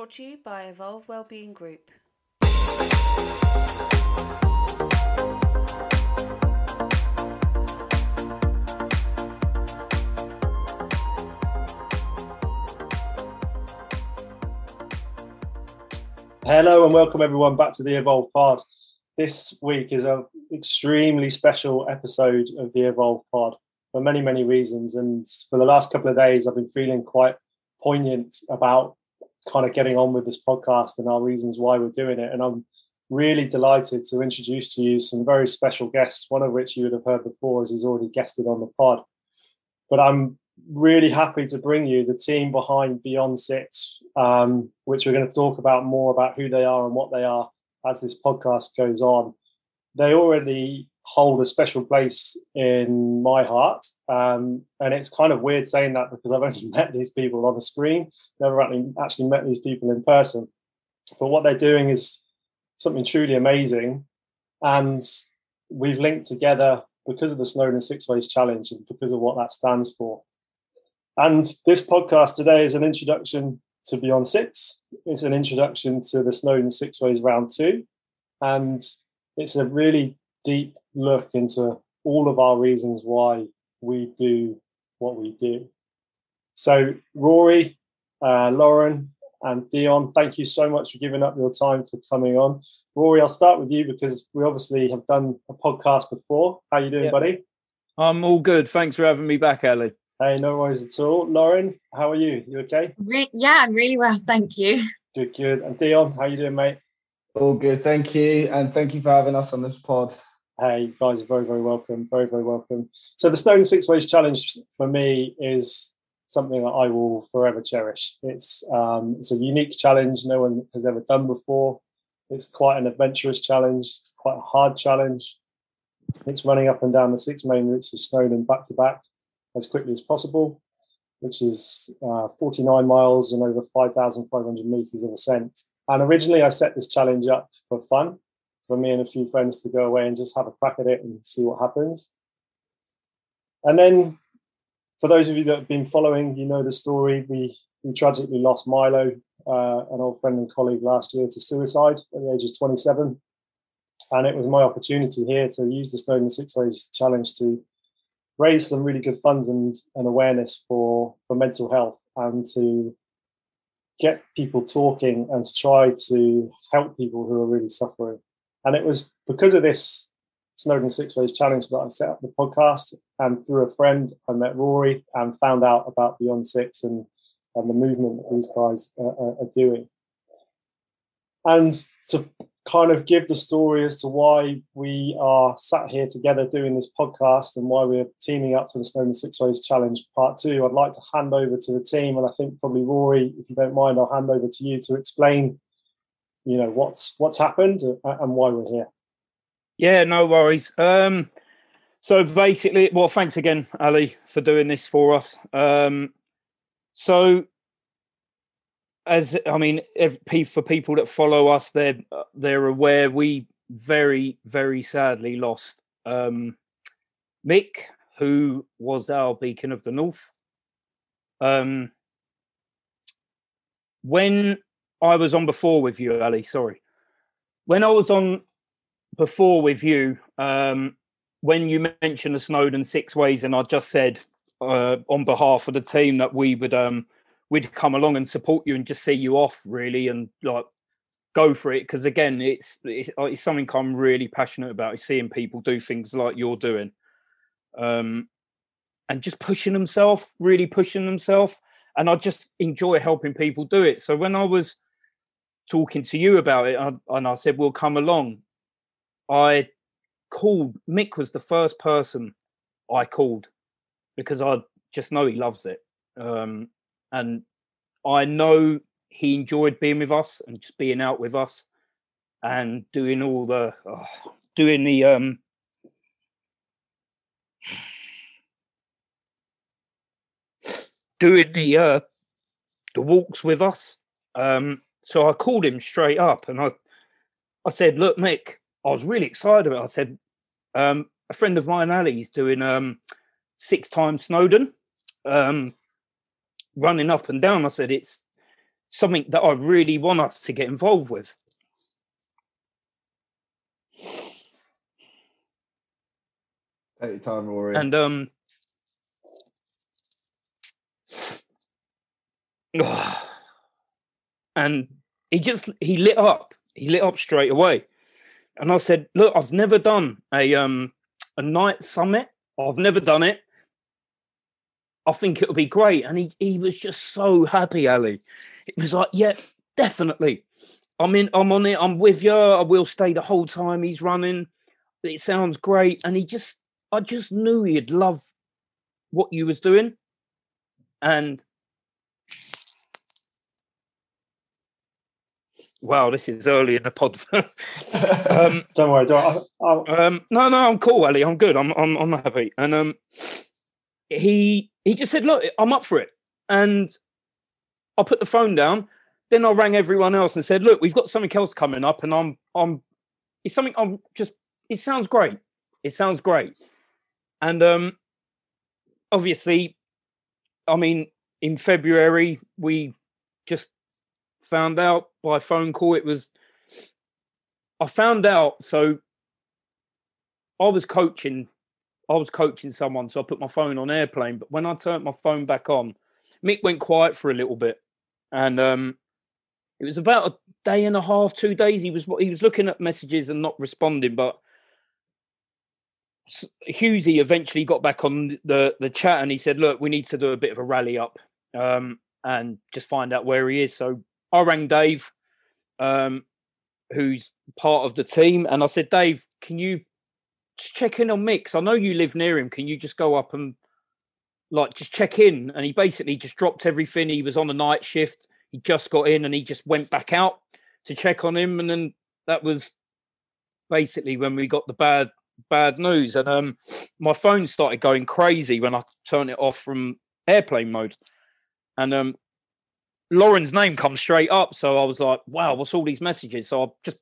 brought to you by Evolve Wellbeing Group. Hello and welcome everyone back to the Evolve Pod. This week is an extremely special episode of the Evolve Pod for many, many reasons. And for the last couple of days, I've been feeling quite poignant about kind of getting on with this podcast and our reasons why we're doing it. And I'm really delighted to introduce to you some very special guests, one of which you would have heard before as he's already guested on the pod. But I'm really happy to bring you the team behind Beyond Six, um, which we're going to talk about more about who they are and what they are as this podcast goes on. They already hold a special place in my heart. Um, and it's kind of weird saying that because I've only met these people on the screen, never actually, actually met these people in person. But what they're doing is something truly amazing. And we've linked together because of the Snowdon Six Ways Challenge and because of what that stands for. And this podcast today is an introduction to Beyond Six. It's an introduction to the Snowdon Six Ways Round Two. And it's a really deep look into all of our reasons why we do what we do. So, Rory, uh, Lauren, and Dion, thank you so much for giving up your time for coming on. Rory, I'll start with you because we obviously have done a podcast before. How you doing, yep. buddy? I'm all good. Thanks for having me back, Ali. Hey, no worries at all. Lauren, how are you? You okay? Re- yeah, I'm really well, thank you. Good, good. And Dion, how you doing, mate? All good, thank you, and thank you for having us on this pod. Hey, guys are very, very welcome. Very, very welcome. So the Snowdon Six Ways Challenge for me is something that I will forever cherish. It's um, it's a unique challenge no one has ever done before. It's quite an adventurous challenge. It's quite a hard challenge. It's running up and down the six main routes of Snowdon back to back as quickly as possible, which is uh, 49 miles and over 5,500 meters of ascent. And originally, I set this challenge up for fun for me and a few friends to go away and just have a crack at it and see what happens. And then, for those of you that have been following, you know the story. We we tragically lost Milo, uh, an old friend and colleague, last year to suicide at the age of 27. And it was my opportunity here to use the Snowdon Six Ways Challenge to raise some really good funds and, and awareness for, for mental health and to get people talking and to try to help people who are really suffering. And it was because of this Snowdon Six Ways Challenge that I set up the podcast. And through a friend, I met Rory and found out about Beyond Six and, and the movement that these guys are, are doing. And to kind of give the story as to why we are sat here together doing this podcast and why we're teaming up for the Snowdon Six Ways Challenge Part Two, I'd like to hand over to the team. And I think probably Rory, if you don't mind, I'll hand over to you to explain you know what's what's happened and why we're here. Yeah, no worries. Um, so basically, well, thanks again, Ali, for doing this for us. Um, so, as I mean, if, for people that follow us, they're they're aware we very very sadly lost um, Mick, who was our beacon of the north. Um, when I was on before with you, Ali. Sorry. When I was on before with you, um, when you mentioned the Snowdon Six Ways, and I just said uh, on behalf of the team that we would um, we'd come along and support you and just see you off, really, and like go for it. Because again, it's, it's, uh, it's something I'm really passionate about. Is seeing people do things like you're doing, um, and just pushing themselves, really pushing themselves. And I just enjoy helping people do it. So when I was talking to you about it, and I said, "We'll come along." I called Mick was the first person I called because I just know he loves it, um, and I know he enjoyed being with us and just being out with us and doing all the oh, doing the um doing the uh the walks with us um so I called him straight up and I I said, Look, Mick, I was really excited about it. I said, um, a friend of mine, Ali's doing um, six times Snowdon, um, running up and down. I said, It's something that I really want us to get involved with. Take your time, Rory. And um, and he just he lit up. He lit up straight away. And I said, "Look, I've never done a um a night summit. I've never done it. I think it'll be great." And he he was just so happy, Ali. It was like, "Yeah, definitely. I'm in. I'm on it. I'm with you. I will stay the whole time he's running. It sounds great." And he just, I just knew he'd love what you was doing, and Wow, this is early in the pod. um, don't worry, don't. Um, no, no, I'm cool, Ali. I'm good. I'm, I'm, I'm happy. And um, he, he just said, "Look, I'm up for it." And I put the phone down. Then I rang everyone else and said, "Look, we've got something else coming up, and I'm, I'm, it's something I'm just. It sounds great. It sounds great." And um, obviously, I mean, in February we just found out by phone call. It was I found out so I was coaching I was coaching someone, so I put my phone on airplane. But when I turned my phone back on, Mick went quiet for a little bit, and um, it was about a day and a half, two days. He was he was looking at messages and not responding. But Hughesy eventually got back on the the chat and he said, "Look, we need to do a bit of a rally up um, and just find out where he is." So I rang Dave, um, who's part of the team, and I said, Dave, can you check in on Mix? I know you live near him. Can you just go up and like just check in? And he basically just dropped everything. He was on a night shift. He just got in and he just went back out to check on him. And then that was basically when we got the bad bad news. And um my phone started going crazy when I turned it off from airplane mode. And um Lauren's name comes straight up. So I was like, wow, what's all these messages? So I just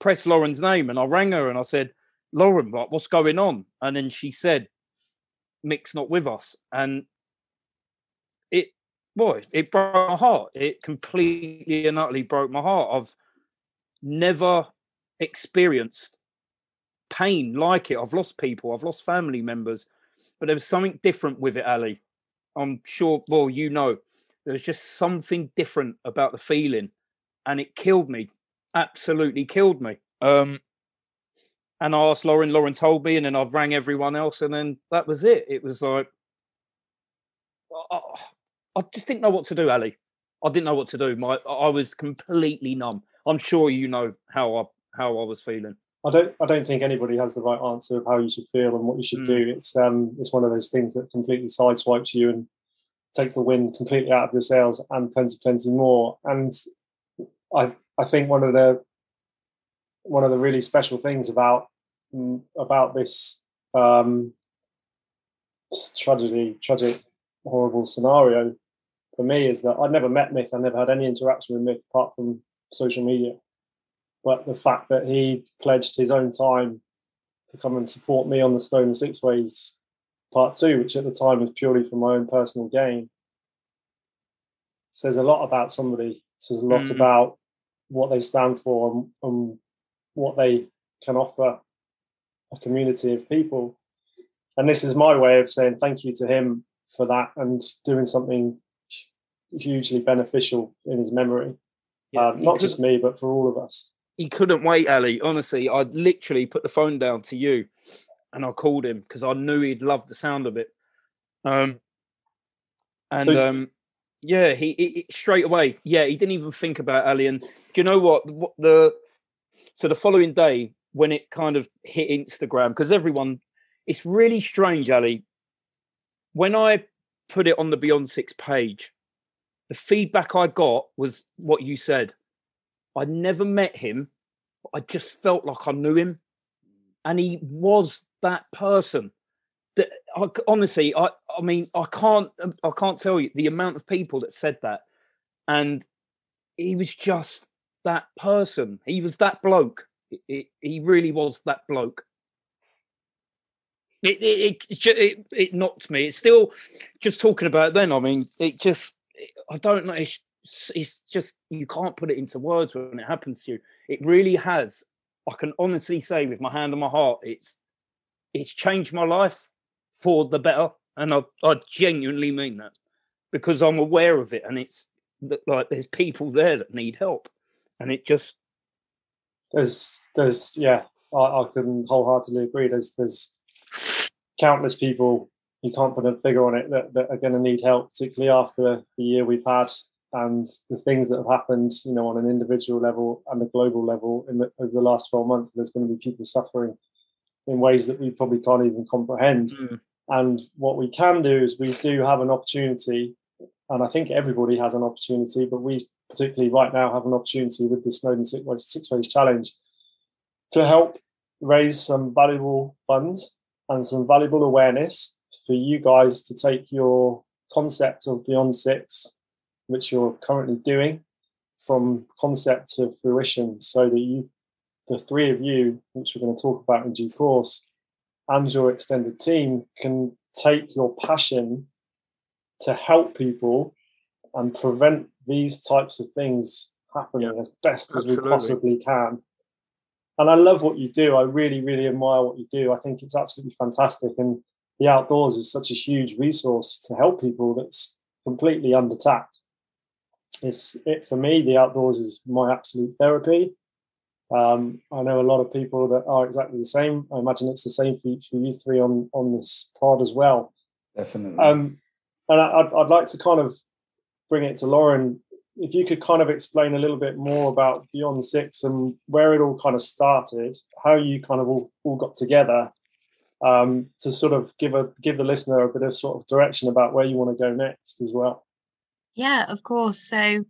pressed Lauren's name and I rang her and I said, Lauren, like, what's going on? And then she said, Mick's not with us. And it, boy, it broke my heart. It completely and utterly broke my heart. I've never experienced pain like it. I've lost people, I've lost family members, but there was something different with it, Ali. I'm sure, well, you know, there was just something different about the feeling, and it killed me. Absolutely killed me. Um, and I asked Lauren. Lauren told me, and then I rang everyone else, and then that was it. It was like I, I just didn't know what to do, Ali. I didn't know what to do. My I was completely numb. I'm sure you know how I how I was feeling. I don't I don't think anybody has the right answer of how you should feel and what you should mm. do. It's um it's one of those things that completely sideswipes you and takes the wind completely out of your sails and plenty, plenty more. And I, I think one of the one of the really special things about mm, about this um, tragedy, tragic, horrible scenario for me is that I'd never met Mick. I never had any interaction with Mick apart from social media. But the fact that he pledged his own time to come and support me on the Snowdon Six Ways part two, which at the time was purely for my own personal gain, says a lot about somebody. Says a lot mm. about what they stand for and, and what they can offer a community of people. And this is my way of saying thank you to him for that and doing something hugely beneficial in his memory. Yeah, um, not just me, but for all of us. He couldn't wait, Ali. Honestly, I literally put the phone down to you and I called him because I knew he'd love the sound of it. Um, and so, um, yeah, he, he, straight away. Yeah, he didn't even think about Ali. And do you know what? What the so the following day when it kind of hit Instagram because everyone, it's really strange, Ali. When I put it on the Beyond Six page, the feedback I got was what you said. I never met him, I just felt like I knew him, and he was that person. I, honestly, I, I mean, I can't, um, I can't tell you the amount of people that said that, and he was just that person. He was that bloke. He really was that bloke. It it, it it knocked me. It's still just talking about then. I mean, it just I don't know. It's it's just you can't put it into words when it happens to you. It really has. I can honestly say with my hand on my heart, it's it's changed my life for the better, and I I genuinely mean that because I'm aware of it, and it's like there's people there that need help, and it just there's there's yeah I, I can wholeheartedly agree. There's there's countless people you can't put a figure on it that, that are going to need help, particularly after the year we've had and the things that have happened, you know, on an individual level and a global level in the, over the last 12 months. There's going to be people suffering in ways that we probably can't even comprehend. Mm. And what we can do is we do have an opportunity, and I think everybody has an opportunity, but we particularly right now have an opportunity with the Snowdon Six Ways, Six Ways Challenge to help raise some valuable funds and some valuable awareness for you guys to take your concept of Beyond Six, which you're currently doing, from concept to fruition, so that you, the three of you, which we're going to talk about in due course, and your extended team can take your passion to help people and prevent these types of things happening yeah, as best absolutely. as we possibly can. And I love what you do. I really, really admire what you do. I think it's absolutely fantastic. And the outdoors is such a huge resource to help people that's completely undertapped. It's it for me. The outdoors is my absolute therapy. Um, I know a lot of people that are exactly the same. I imagine it's the same for, for you three on on this pod as well. Definitely. Um, and I, I'd, I'd like to kind of bring it to Lauren. If you could kind of explain a little bit more about Beyond Six and where it all kind of started, how you kind of all, all got together, um, to sort of give a give the listener a bit of sort of direction about where you want to go next as well. Yeah, of course. So,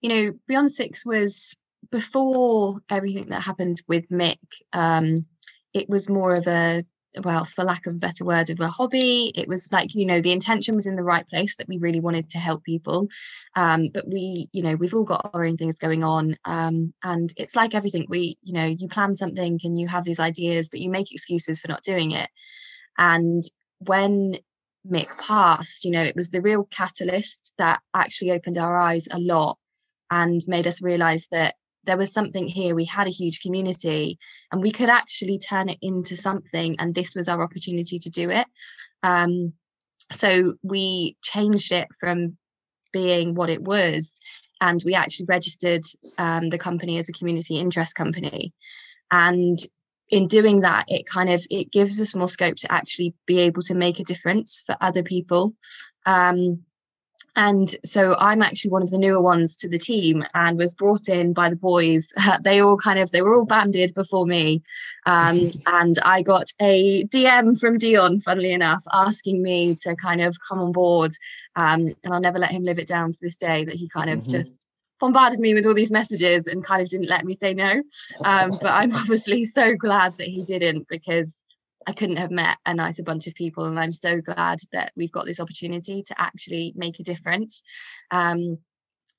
you know, Beyond Six was before everything that happened with Mick. Um, it was more of a well, for lack of a better word, of a hobby. It was like, you know, the intention was in the right place that we really wanted to help people. Um, but we, you know, we've all got our own things going on. Um, and it's like everything. We, you know, you plan something and you have these ideas, but you make excuses for not doing it. And when Mick passed, you know, it was the real catalyst that actually opened our eyes a lot and made us realize that there was something here we had a huge community and we could actually turn it into something and this was our opportunity to do it. Um, so we changed it from being what it was and we actually registered um, the company as a community interest company. And in doing that it kind of it gives us more scope to actually be able to make a difference for other people. Um, and so i'm actually one of the newer ones to the team and was brought in by the boys. They all kind of they were all banded before me. Um, and i got a dm from dion funnily enough asking me to kind of come on board. Um, and i'll never let him live it down to this day that he kind of mm-hmm. just bombarded me with all these messages and kind of didn't let me say no. Um, but i'm obviously so glad that he didn't because I couldn't have met a nicer bunch of people, and I'm so glad that we've got this opportunity to actually make a difference. Um,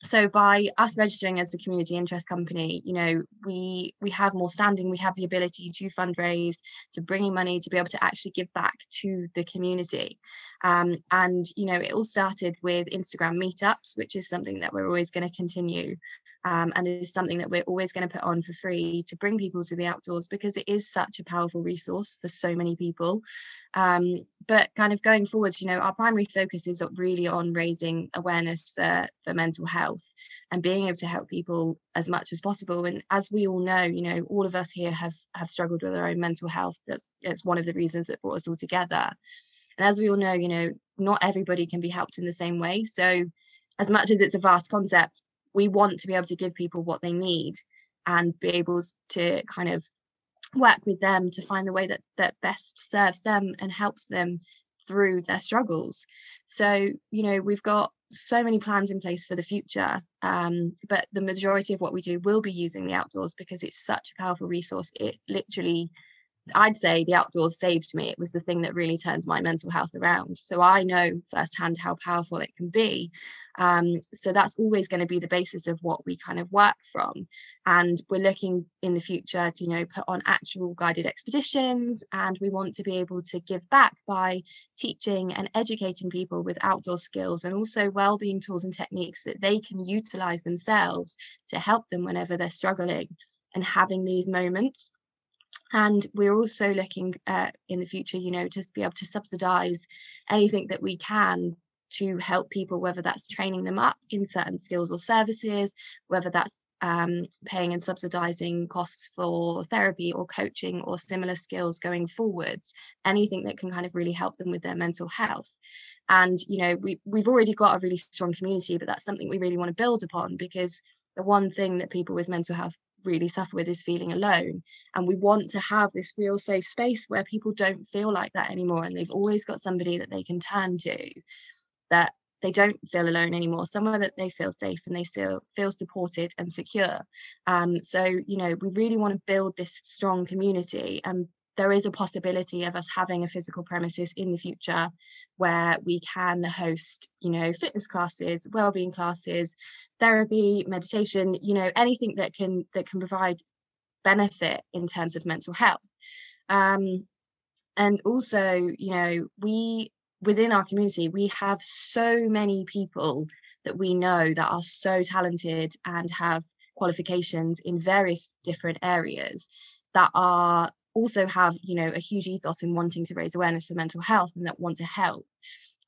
so by us registering as the community interest company you know we we have more standing we have the ability to fundraise to bring in money to be able to actually give back to the community um, and you know it all started with instagram meetups which is something that we're always going to continue um, and it is something that we're always going to put on for free to bring people to the outdoors because it is such a powerful resource for so many people. Um, but kind of going forward, you know, our primary focus is really on raising awareness for, for mental health and being able to help people as much as possible. And as we all know, you know, all of us here have have struggled with our own mental health. That's it's one of the reasons that brought us all together. And as we all know, you know, not everybody can be helped in the same way. So as much as it's a vast concept, we want to be able to give people what they need and be able to kind of work with them to find the way that that best serves them and helps them through their struggles. So you know we've got so many plans in place for the future um, but the majority of what we do will be using the outdoors because it's such a powerful resource. It literally I'd say the outdoors saved me. It was the thing that really turned my mental health around. So I know firsthand how powerful it can be. Um, so that's always going to be the basis of what we kind of work from. And we're looking in the future to, you know, put on actual guided expeditions. And we want to be able to give back by teaching and educating people with outdoor skills and also well-being tools and techniques that they can utilize themselves to help them whenever they're struggling and having these moments and we're also looking uh, in the future you know to be able to subsidize anything that we can to help people whether that's training them up in certain skills or services whether that's um, paying and subsidizing costs for therapy or coaching or similar skills going forwards. Anything that can kind of really help them with their mental health. And you know we, we've already got a really strong community but that's something we really want to build upon because the one thing that people with mental health really suffer with is feeling alone. And we want to have this real safe space where people don't feel like that anymore. And they've always got somebody that they can turn to that they don't feel alone anymore, somewhere that they feel safe and they still feel supported and secure. Um, so, you know, we really want to build this strong community and there is a possibility of us having a physical premises in the future where we can host you know fitness classes well-being classes therapy meditation you know anything that can that can provide benefit in terms of mental health. Um, and also you know we within our community we have so many people that we know that are so talented and have qualifications in various different areas that are also have you know a huge ethos in wanting to raise awareness for mental health and that want to help.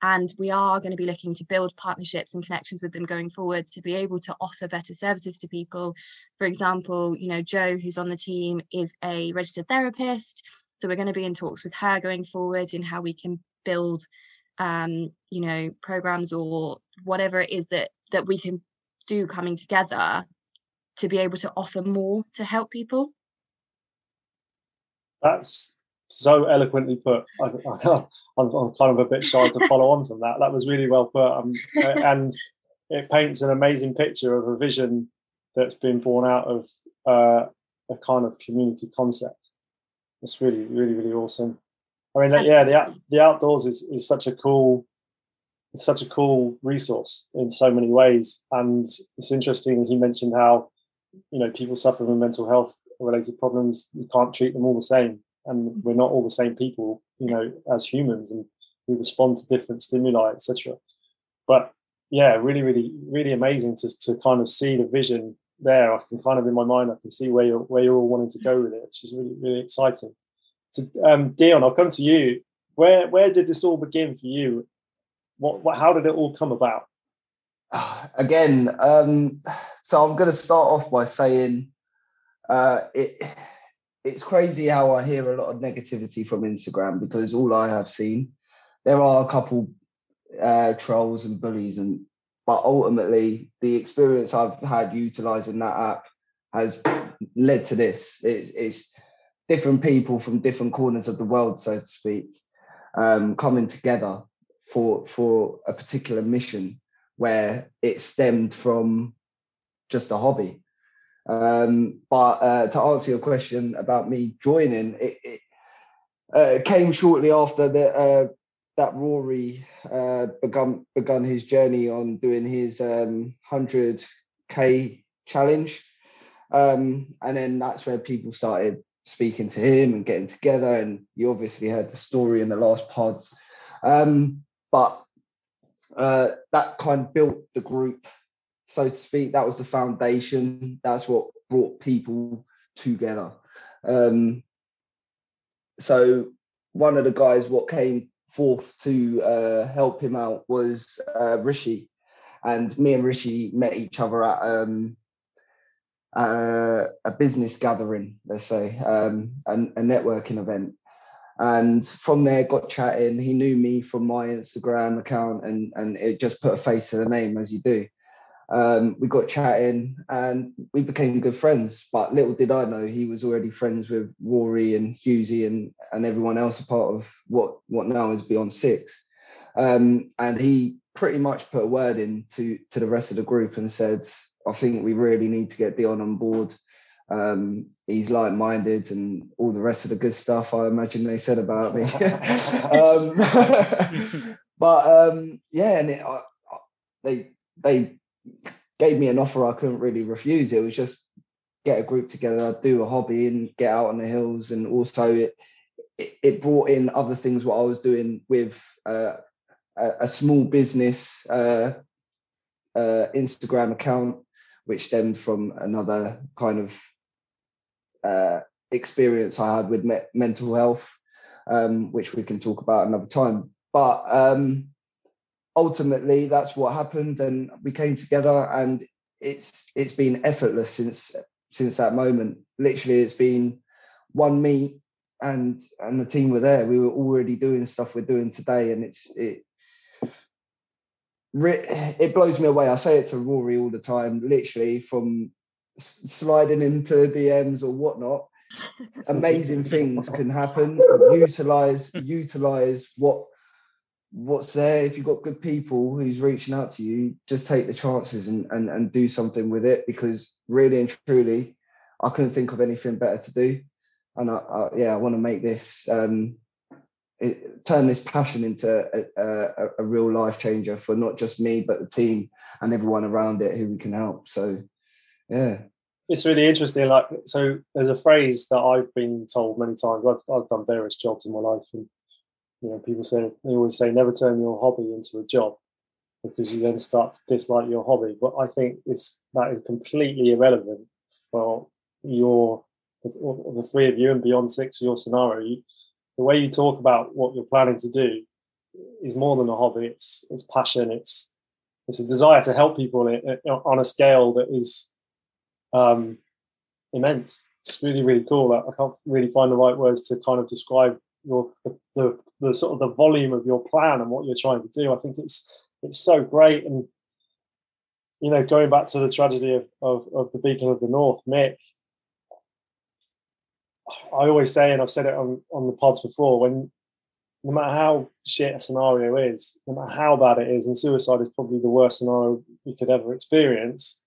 And we are going to be looking to build partnerships and connections with them going forward to be able to offer better services to people. For example you know joe who's on the team is a registered therapist. So we're going to be in talks with her going forward in how we can build um, you know programs or whatever it is that that we can do coming together to be able to offer more to help people that's so eloquently put. I, am kind of a bit shy to follow on from that. That was really well put, um, and it paints an amazing picture of a vision that's been born out of uh, a kind of community concept. It's really, really, really awesome. I mean, yeah, the the outdoors is, is such a cool, it's such a cool resource in so many ways, and it's interesting. He mentioned how you know people suffer from mental health related problems, you can't treat them all the same. And mm. we're not all the same people, you know, as humans, and we respond to different stimuli, etc. But yeah, really, really, really amazing to to kind of see the vision there. I can kind of in my mind, I can see where you're where you're all wanting to go with it, which is really, really exciting. So, um, Dion, I'll come to you. Where where did this all begin for you? What, what how did it all come about? Again, um, so I'm going to start off by saying uh, it it's crazy how I hear a lot of negativity from Instagram because all I have seen, there are a couple uh, trolls and bullies, and but ultimately the experience I've had utilizing that app has led to this. It, it's different people from different corners of the world, so to speak, um, coming together for for a particular mission where it stemmed from just a hobby. Um, but uh, to answer your question about me joining, it, it uh, came shortly after the, uh, that Rory uh, begun begun his journey on doing his um, 100k challenge, um, and then that's where people started speaking to him and getting together. And you obviously heard the story in the last pods, um, but uh, that kind of built the group so to speak. That was the foundation. That's what brought people together. Um, so one of the guys what came forth to uh, help him out was uh, Rishi, and me and Rishi met each other at um, uh, a business gathering, let's say, um, a, a networking event. And from there, got chatting. He knew me from my Instagram account, and and it just put a face to the name as you do um, we got chatting and we became good friends. But little did I know he was already friends with Rory and Hughesy and, and everyone else a part of what, what now is Beyond Six. Um, and he pretty much put a word in to, to the rest of the group and said, I think we really need to get Dion on board. Um, he's like-minded and all the rest of the good stuff I imagine they said about me. um, but um, yeah, and it, I, they they gave me an offer I couldn't really refuse. It was just get a group together, do a hobby, and get out on the hills. And also, it it, it brought in other things. What I was doing with uh, a, a, small business uh, uh, Instagram account, which stemmed from another kind of uh, experience I had with me- mental health, um, which we can talk about another time. But um, ultimately, that's what happened, and we came together, and it's it's been effortless since since that moment. Literally, it's been one meet, and and the team were there. We were already doing stuff we're doing today, and it's it. It blows me away. I say it to Rory all the time. Literally, from sliding into DMs or whatnot, amazing things can happen. Utilize utilize what what's there. If you've got good people who's reaching out to you, just take the chances and and, and do something with it because really and truly, I couldn't think of anything better to do. And I, I yeah, I want to make this um, it, turn this passion into a, a, a, real life changer for not just me but the team and everyone around it who we can help. So yeah. It's really interesting. Like, so there's a phrase that I've been told many times. I've, I've done various jobs in my life, and you know, people say they always say never turn your hobby into a job because you then start to dislike your hobby. But I think it's that is completely irrelevant for your the three of you and beyond six your scenario. You, the way you talk about what you're planning to do is more than a hobby. It's it's passion. It's it's a desire to help people on a scale that is um, immense. It's really really cool. I can't really find the right words to kind of describe your the, the, the sort of the volume of your plan and what you're trying to do. I think it's it's so great and you know going back to the tragedy of, of, of the beacon of the north mick i always say and i've said it on, on the pods before when no matter how shit a scenario is no matter how bad it is and suicide is probably the worst scenario we could ever experience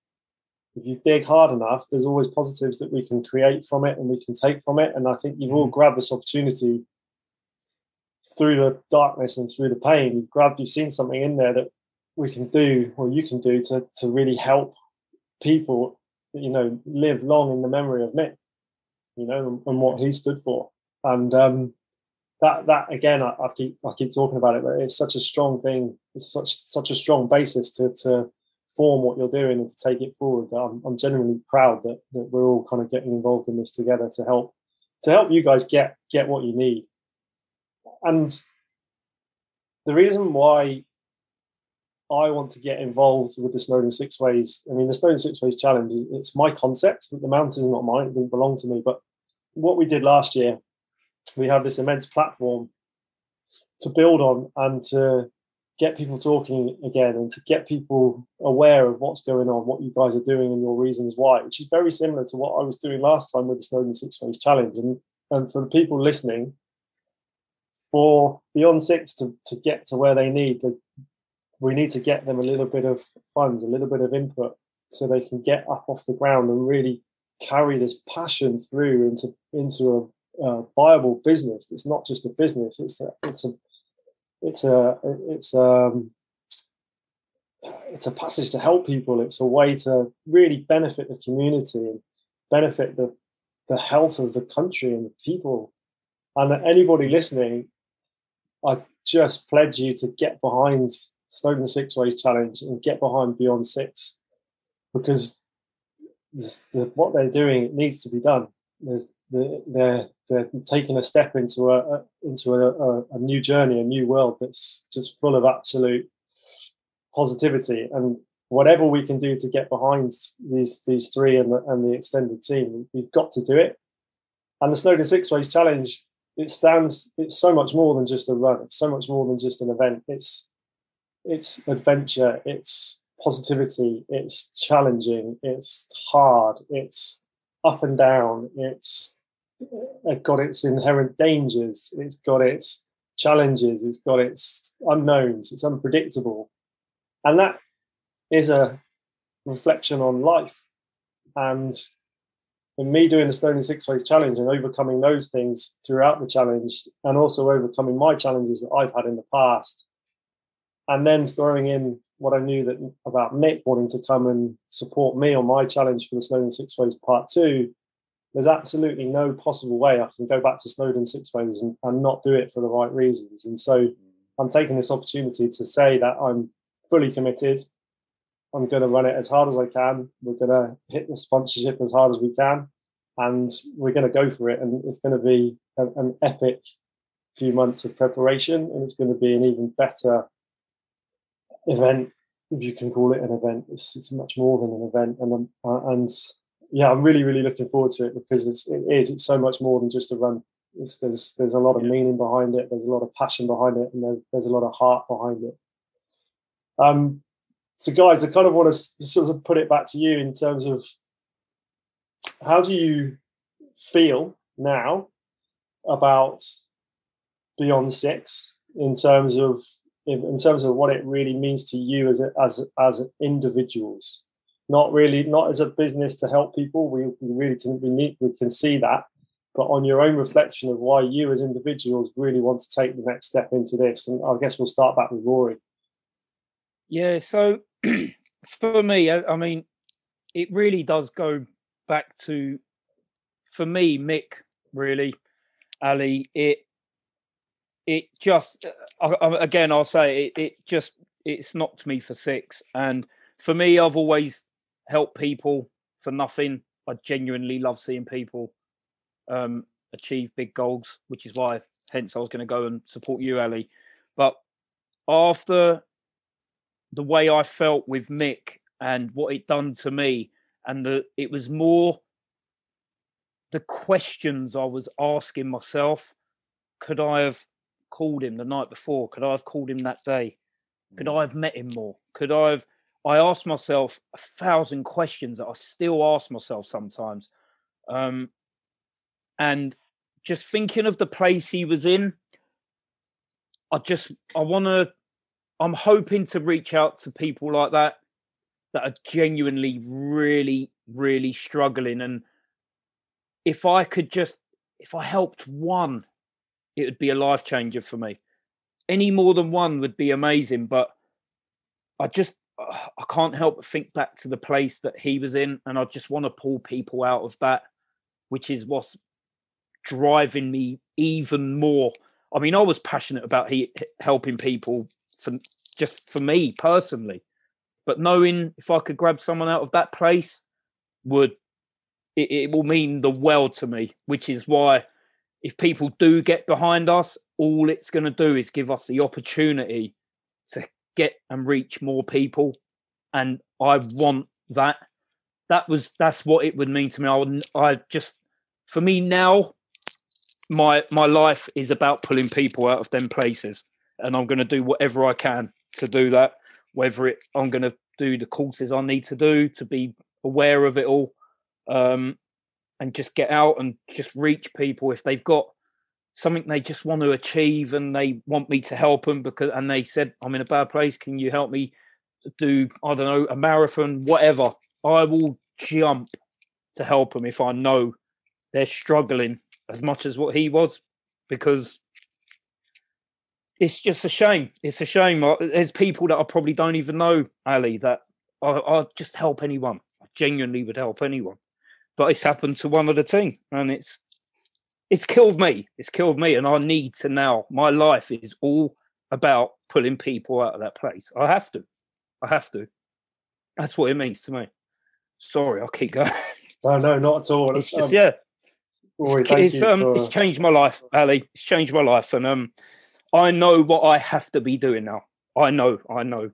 if you dig hard enough there's always positives that we can create from it and we can take from it and i think you've all mm-hmm. grabbed this opportunity through the darkness and through the pain, you've grabbed, you've seen something in there that we can do or you can do to to really help people, you know, live long in the memory of Mick, you know, and what he stood for. And um, that that again, I, I, keep I keep talking about it, but it's such a strong thing. It's such such a strong basis to to form what you're doing and to take it forward. I'm, I'm genuinely proud that, that we're all kind of getting involved in this together to help to help you guys get get what you need and the reason why I want to get involved with the Snowdon Six Ways, I mean, the Snowdon Six Ways Challenge, is it's my concept. The mountain is not mine, it doesn't belong to me. But what we did last year, we have this immense platform to build on and to get people talking again and to get people aware of what's going on, what you guys are doing, and your reasons why, which is very similar to what I was doing last time with the Snowdon Six Ways Challenge. And, and for the people listening, for Beyond Six to, to get to where they need, to, we need to get them a little bit of funds, a little bit of input, so they can get up off the ground and really carry this passion through into into a, a viable business. It's not just a business. It's a it's a it's a it's um it's a passage to help people. It's a way to really benefit the community and benefit the the health of the country and the people. And anybody listening, I just pledge you to get behind Snowdon Six Ways Challenge and get behind Beyond Six because the, what they're doing it needs to be done. There's, they're they're taking a step into a, into a, a, a, new journey, a new world that's just full of absolute positivity. And whatever we can do to get behind these these three and the, and the extended team, we've got to do it. And the Snowdon Six Ways Challenge it stands it's so much more than just a run it's so much more than just an event. It's it's adventure it's positivity it's challenging it's hard it's up and down it's uh, got its inherent dangers it's got its challenges it's got its unknowns it's unpredictable. And that is a reflection on life. And and me doing the Snowdon Six Ways challenge and overcoming those things throughout the challenge, and also overcoming my challenges that I've had in the past, and then throwing in what I knew that about Mick wanting to come and support me on my challenge for the Snowdon Six Ways Part Two, there's absolutely no possible way I can go back to Snowdon Six Ways and, and not do it for the right reasons. And so I'm taking this opportunity to say that I'm fully committed. I'm going to run it as hard as I can. We're going to hit the sponsorship as hard as we can, and we're going to go for it. And it's going to be a, an epic few months of preparation, and it's going to be an even better event, if you can call it an event. It's, it's much more than an event, and uh, and yeah, I'm really really looking forward to it because it's, it is it's so much more than just a run. It's, there's there's a lot of meaning behind it. There's a lot of passion behind it, and there's, there's a lot of heart behind it. Um, so guys, I kind of want to sort of put it back to you in terms of how do you feel now about Beyond Six in terms of in, terms of what it really means to you as a, as as individuals? Not really not as a business to help people. We, we really can we need we can see that. But on your own reflection of why you as individuals really want to take the next step into this and i guess we'll start back with rory. Yeah so for me I, I mean it really does go back to for me mick really ali it it just uh, again i'll say it, it just it's knocked me for six. And for me i've always helped people for nothing. I genuinely love seeing people um, achieve big goals which is why hence i was going to go and support you ali. But after the way i felt with mick and what it done to me and the it was more the questions i was asking myself could i have called him the night before? Could I have called him that day? Could Mm. I have met him more? Could I have? I asked myself a thousand questions that I still ask myself sometimes. Um, and just thinking of the place he was in, I just, I want to, I'm hoping to reach out to people like that that are genuinely really, really struggling. And if I could just, if I helped one it would be a life changer for me. Any more than one would be amazing, but I just I can't help but think back to the place that he was in, and I just want to pull people out of that, which is what's driving me even more. I mean, I was passionate about he, helping people for just for me personally, but knowing if I could grab someone out of that place would it, it will mean the world to me, which is why if people do get behind us, all it's going to do is give us the opportunity to get and reach more people. And I want that. That was that's what it would mean to me. I would I just for me now, my my life is about pulling people out of them places, and I'm going to do whatever I can to do that. Whether it I'm going to do the courses I need to do to be aware of it all, um, and just get out and just reach people if they've got something they just want to achieve and they want me to help them because and they said I'm in a bad place can you help me do I don't know a marathon whatever I will jump to help them if I know they're struggling as much as what he was because it's just a shame. It's a shame. There's people that I probably don't even know Ali that I, I'd just help anyone. I genuinely would help anyone. But it's happened to one of the team and it's it's killed me. It's killed me and i need to now my life is all about pulling people out of that place. I have to. I have to. That's what it means to me. Sorry i'll keep going. No no not at all. It's just um, yeah. Rory, it's, um, for... it's changed my life ali. It's changed my life and um i know what i have to be doing now i know i know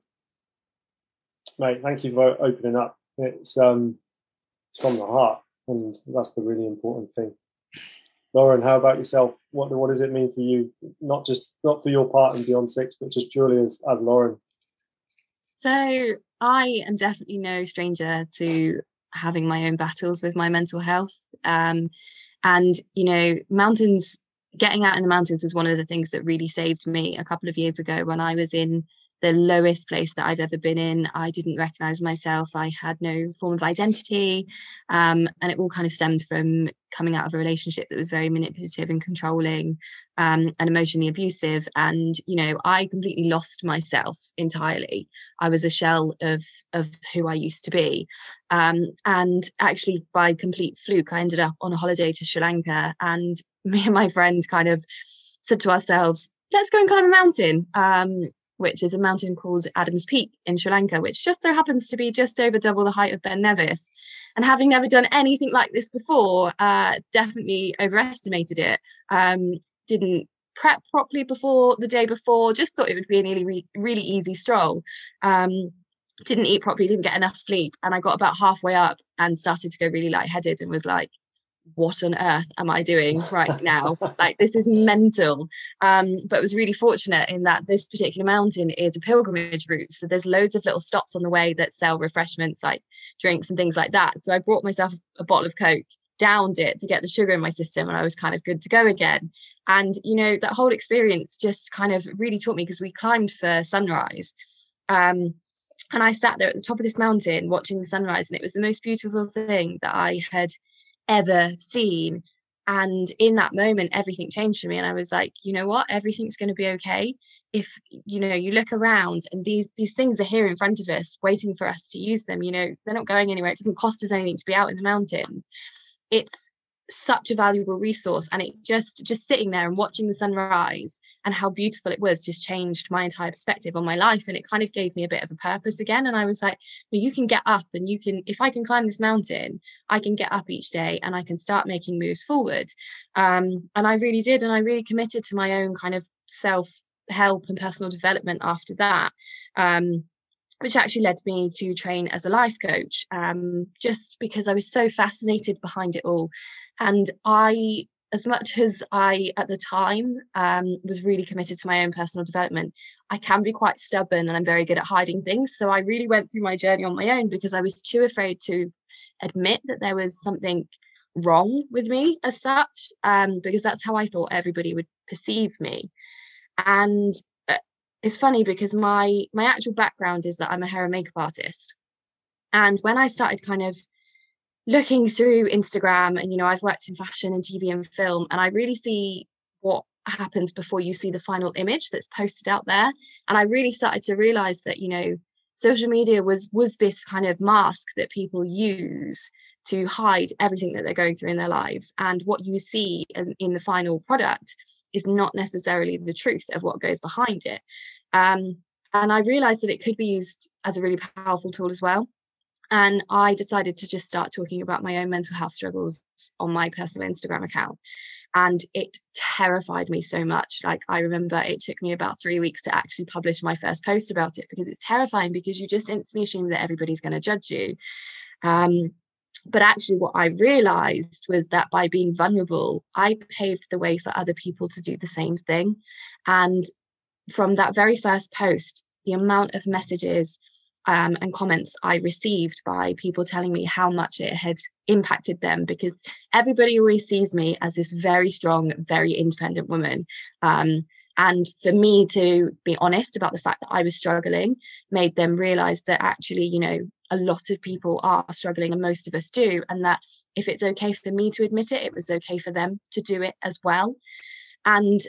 mate thank you for opening up it's um it's from the heart and that's the really important thing. Lauren, how about yourself? What what does it mean for you? Not just not for your part in Beyond Six, but just purely as as Lauren. So I am definitely no stranger to having my own battles with my mental health. Um, and you know, mountains, getting out in the mountains was one of the things that really saved me a couple of years ago when I was in the lowest place that I've ever been in. I didn't recognize myself. I had no form of identity. Um, and it all kind of stemmed from coming out of a relationship that was very manipulative and controlling um, and emotionally abusive. And, you know, I completely lost myself entirely. I was a shell of, of who I used to be. Um, and actually, by complete fluke, I ended up on a holiday to Sri Lanka. And me and my friend kind of said to ourselves, let's go and climb a mountain. Um, which is a mountain called Adams Peak in Sri Lanka, which just so happens to be just over double the height of Ben Nevis. And having never done anything like this before, uh, definitely overestimated it. Um, didn't prep properly before the day before, just thought it would be a really, really easy stroll. Um, didn't eat properly, didn't get enough sleep. And I got about halfway up and started to go really lightheaded and was like, what on earth am I doing right now? like this is mental. Um, but was really fortunate in that this particular mountain is a pilgrimage route. So there's loads of little stops on the way that sell refreshments like drinks and things like that. So I brought myself a bottle of Coke, downed it to get the sugar in my system, and I was kind of good to go again. And you know, that whole experience just kind of really taught me because we climbed for sunrise. Um, and I sat there at the top of this mountain watching the sunrise, and it was the most beautiful thing that I had ever seen. And in that moment everything changed for me and i was like you know what? Everything's going to be okay. If you know you look around and these these things are here in front of us waiting for us to use them you know they're not going anywhere. It doesn't cost us anything to be out in the mountains. It's such a valuable resource and it just just sitting there and watching the sunrise and how beautiful it was just changed my entire perspective on my life and it kind of gave me a bit of a purpose again and i was like well, you can get up and you can if i can climb this mountain i can get up each day and i can start making moves forward um, and i really did and i really committed to my own kind of self help and personal development after that um, which actually led me to train as a life coach um, just because I was so fascinated behind it all. And I as much as I, at the time, um, was really committed to my own personal development, I can be quite stubborn and I'm very good at hiding things. So I really went through my journey on my own because I was too afraid to admit that there was something wrong with me as such, um, because that's how I thought everybody would perceive me. And uh, it's funny because my my actual background is that I'm a hair and makeup artist. And when I started kind of looking through Instagram, and you know, I've worked in fashion and TV and film, and I really see what happens before you see the final image that's posted out there. And I really started to realize that, you know, social media was was this kind of mask that people use to hide everything that they're going through in their lives. And what you see in, in the final product is not necessarily the truth of what goes behind it. Um, and I realized that it could be used as a really powerful tool as well. And I decided to just start talking about my own mental health struggles on my personal Instagram account. And it terrified me so much. Like, I remember it took me about three weeks to actually publish my first post about it because it's terrifying because you just instantly assume that everybody's going to judge you. Um, but actually, what I realized was that by being vulnerable, I paved the way for other people to do the same thing. And from that very first post, the amount of messages um, and comments I received by people telling me how much it had impacted them because everybody always sees me as this very strong, very independent woman. Um, and for me to be honest about the fact that I was struggling made them realize that actually, you know, a lot of people are struggling and most of us do. And that if it's okay for me to admit it, it was okay for them to do it as well. And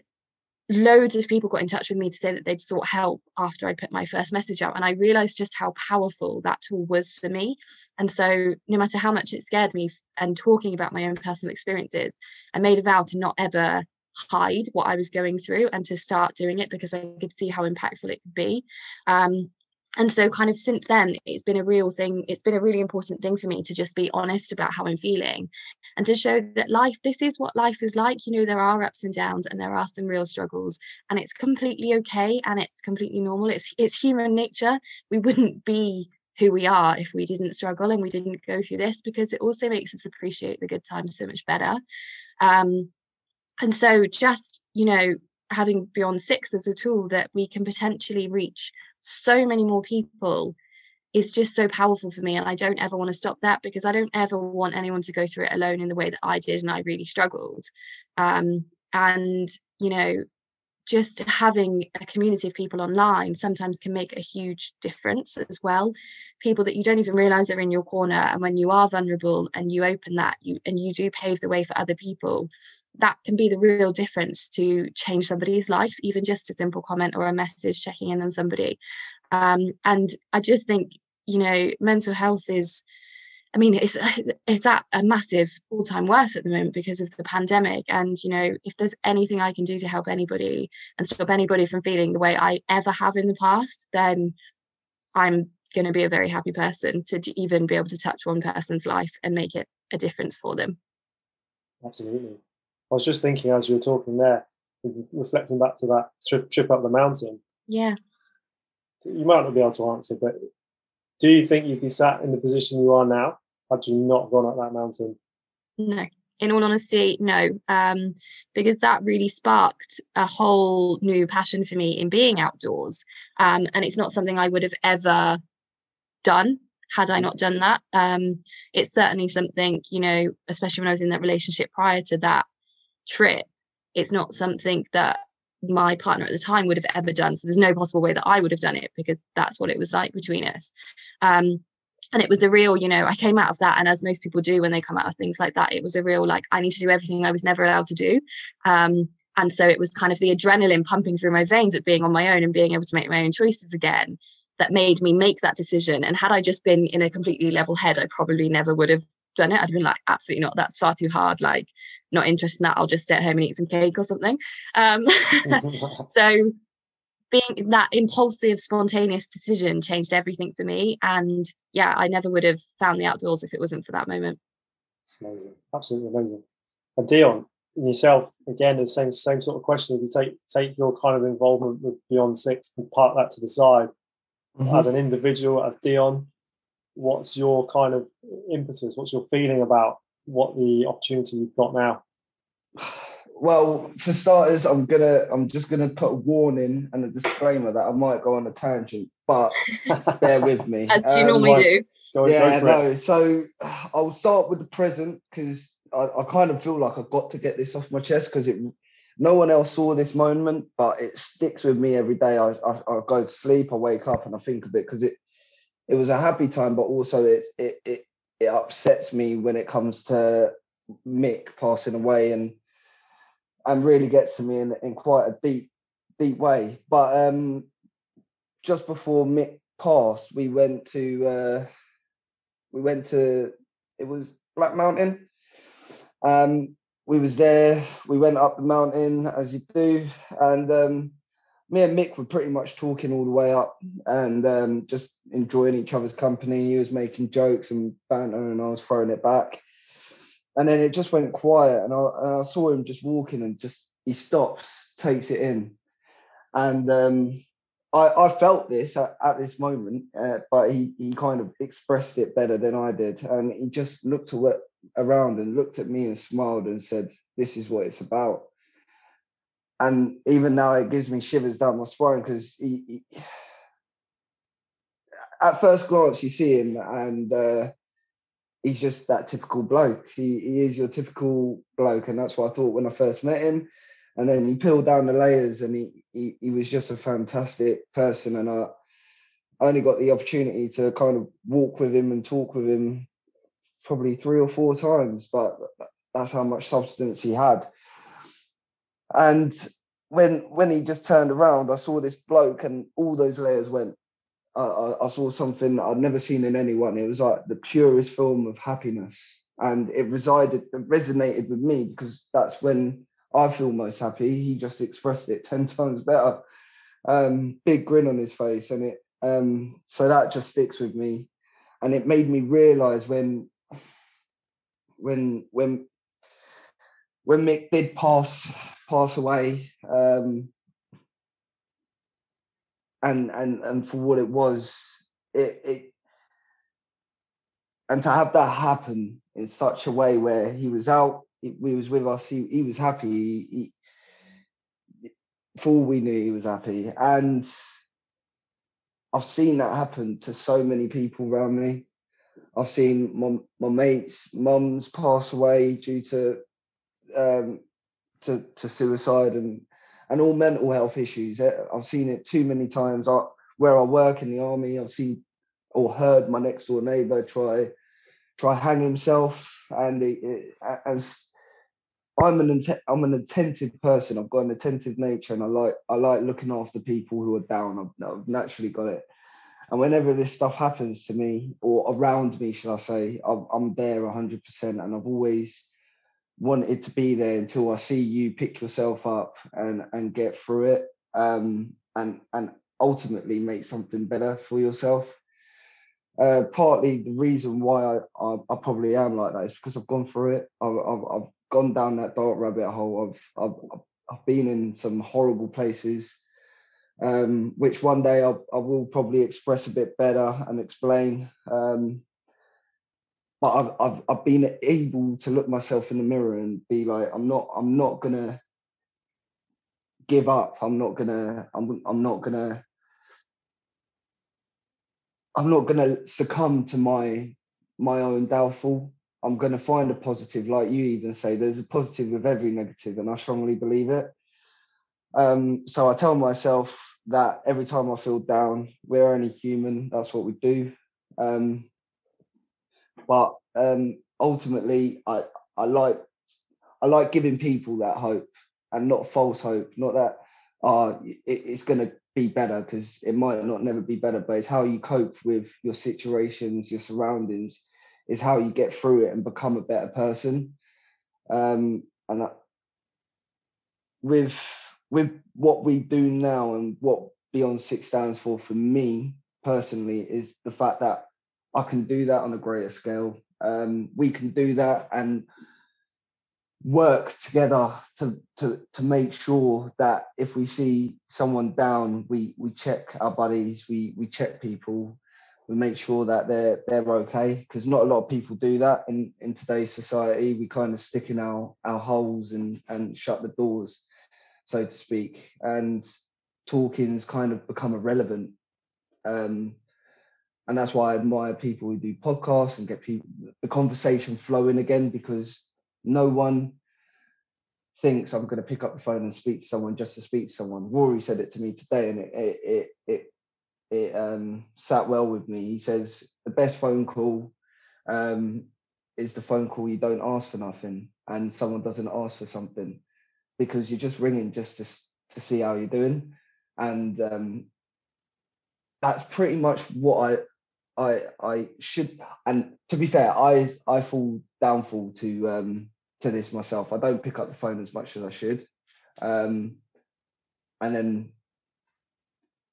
loads of people got in touch with me to say that they'd sought help after I'd put my first message out. And I realized just how powerful that tool was for me. And so, no matter how much it scared me and talking about my own personal experiences, I made a vow to not ever hide what I was going through and to start doing it because I could see how impactful it could be. Um, and so kind of since then it's been a real thing it's been a really important thing for me to just be honest about how i'm feeling and to show that life this is what life is like. You know there are ups and downs and there are some real struggles and it's completely okay and it's completely normal. It's it's human nature. We wouldn't be who we are if we didn't struggle and we didn't go through this because it also makes us appreciate the good times so much better. Um, and so just you know having beyond six as a tool that we can potentially reach so many more people is just so powerful for me and I don't ever want to stop that because I don't ever want anyone to go through it alone in the way that I did and I really struggled. Um, and you know just having a community of people online sometimes can make a huge difference as well. People that you don't even realize are in your corner and when you are vulnerable and you open that you and you do pave the way for other people that can be the real difference to change somebody's life even just a simple comment or a message checking in on somebody um, and i just think you know mental health is I mean, it's it's at a massive all-time worst at the moment because of the pandemic. And you know, if there's anything I can do to help anybody and stop anybody from feeling the way I ever have in the past, then I'm going to be a very happy person to even be able to touch one person's life and make it a difference for them. Absolutely. I was just thinking as you were talking there, reflecting back to that trip, trip up the mountain. Yeah. You might not be able to answer, but do you think you'd be sat in the position you are now had you not gone up that mountain? No. In all honesty, no, um, because that really sparked a whole new passion for me in being outdoors. Um, and it's not something I would have ever done had I not done that. Um, it's certainly something, you know, especially when I was in that relationship prior to that trip, it's not something that my partner at the time would have ever done. So there's no possible way that I would have done it because that's what it was like between us. Um, and it was a real, you know, I came out of that, and as most people do when they come out of things like that, it was a real like I need to do everything I was never allowed to do. Um, and so it was kind of the adrenaline pumping through my veins at being on my own and being able to make my own choices again that made me make that decision. And had I just been in a completely level head, I probably never would have done it. I'd have been like, absolutely not. That's far too hard. Like, not interested in that. I'll just stay at home and eat some cake or something. Um, so being that impulsive, spontaneous decision changed everything for me. And yeah, I never would have found the outdoors if it wasn't for that moment. It's amazing, absolutely amazing. And Dion, yourself again, the same same sort of question. If you take take your kind of involvement with Beyond Six and park that to the side, mm-hmm. as an individual, as Dion, what's your kind of impetus? What's your feeling about what the opportunity you've got now? Well, for starters, I'm gonna I'm just gonna put a warning and a disclaimer that I might go on a tangent, but bear with me. As um, you normally do. Go, yeah, go no. It. So I'll start with the present because I, I kind of feel like I've got to get this off my chest because it no one else saw this moment, but it sticks with me every day. I, I, I go to sleep, I wake up, and I think of it because it it was a happy time, but also it it it it upsets me when it comes to Mick passing away and and really gets to me in, in quite a deep deep way. But um, just before Mick passed, we went to uh, we went to it was Black Mountain. Um, we was there. We went up the mountain as you do, and um, me and Mick were pretty much talking all the way up and um, just enjoying each other's company. He was making jokes and banter, and I was throwing it back. And then it just went quiet, and I, and I saw him just walking, and just he stops, takes it in, and um, I, I, felt this at, at this moment, uh, but he he kind of expressed it better than I did, and he just looked around and looked at me and smiled and said, "This is what it's about." And even now, it gives me shivers down my spine because he, he, at first glance, you see him and. Uh, he's just that typical bloke. He he is your typical bloke, and that's what I thought when I first met him. And then you peel down the layers, and he he, he was just a fantastic person. And I, I only got the opportunity to kind of walk with him and talk with him probably three or four times, but that's how much substance he had. And when when he just turned around, I saw this bloke, and all those layers went I, I, saw something I'd never seen in anyone. It was like the purest form of happiness, and it resided, it resonated with me because that's when I feel most happy. He just expressed it ten times better. Um, big grin on his face, and it um, so that just sticks with me, and it made me realize when, when, when, when Mick did pass pass away. Um, and and and for what it was, it it and to have that happen in such a way where he was out, he, he was with us, he, he was happy. He, he, for all we knew, he was happy, and I've seen that happen to so many people around me. I've seen my, my mates' mums pass away due to um, to to suicide and and all mental health issues. Eh, I've seen it too many times. I, where I work in the army, I've seen or heard my next door neighbor try try hang himself, and it, it, as I'm an I'm an attentive person. I've got an attentive nature, and I like I like looking after people who are down. I've, I've naturally got it. And whenever this stuff happens to me or around me, shall I say, I'm, I'm there 100%, and I've always wanted to be there until I see you pick yourself up and and get through it, um, and and ultimately make something better for yourself. Uh, partly the reason why I, I, I probably am like that is because I've gone through it. I've, I've, I've gone down that dark rabbit hole. I've I've I've been in some horrible places, um, which one day I'll, I will probably express a bit better and explain. Um, but I've, I've I've been able to look myself in the mirror and be like, I'm not I'm not gonna give up. I'm not gonna I'm I'm not gonna I'm not gonna succumb to my my own downfall. I'm to find a positive, like you even say, there's a positive with every negative, and I strongly believe it. Um, so I tell myself that every time I feel down, we're only human. That's what we do. Um, but um, ultimately, I I like I like giving people that hope and not false hope. Not that uh, it, it's to be better because it might not never be better, but it's how you cope with your situations, your surroundings, is how you get through it and become a better person. Um, and with with what we do now and what Beyond Six stands for for me personally is the fact that I can do that on a greater scale. Um, we can do that and work together to, to to make sure that if we see someone down, we we check our buddies, we we check people, we make sure that they're they're okay because not a lot of people do that in in today's society. We kind of stick in our our holes and and shut the doors so to speak. And talking's kind of become irrelevant. Um and that's why I admire people who do podcasts and get people the conversation flowing again because no one thinks I'm going to pick up the phone and speak to someone just to speak to someone. Rory said it to me today, and it it it, it it um, sat well with me. He says the best phone call um, is the phone call you don't ask for nothing and someone doesn't ask for something because you're just ringing just to to see how you're doing, and um, that's pretty much what I I I should. And to be fair, I I fall downfall to um, to this myself. I don't pick up the phone as much as I should. Um, and then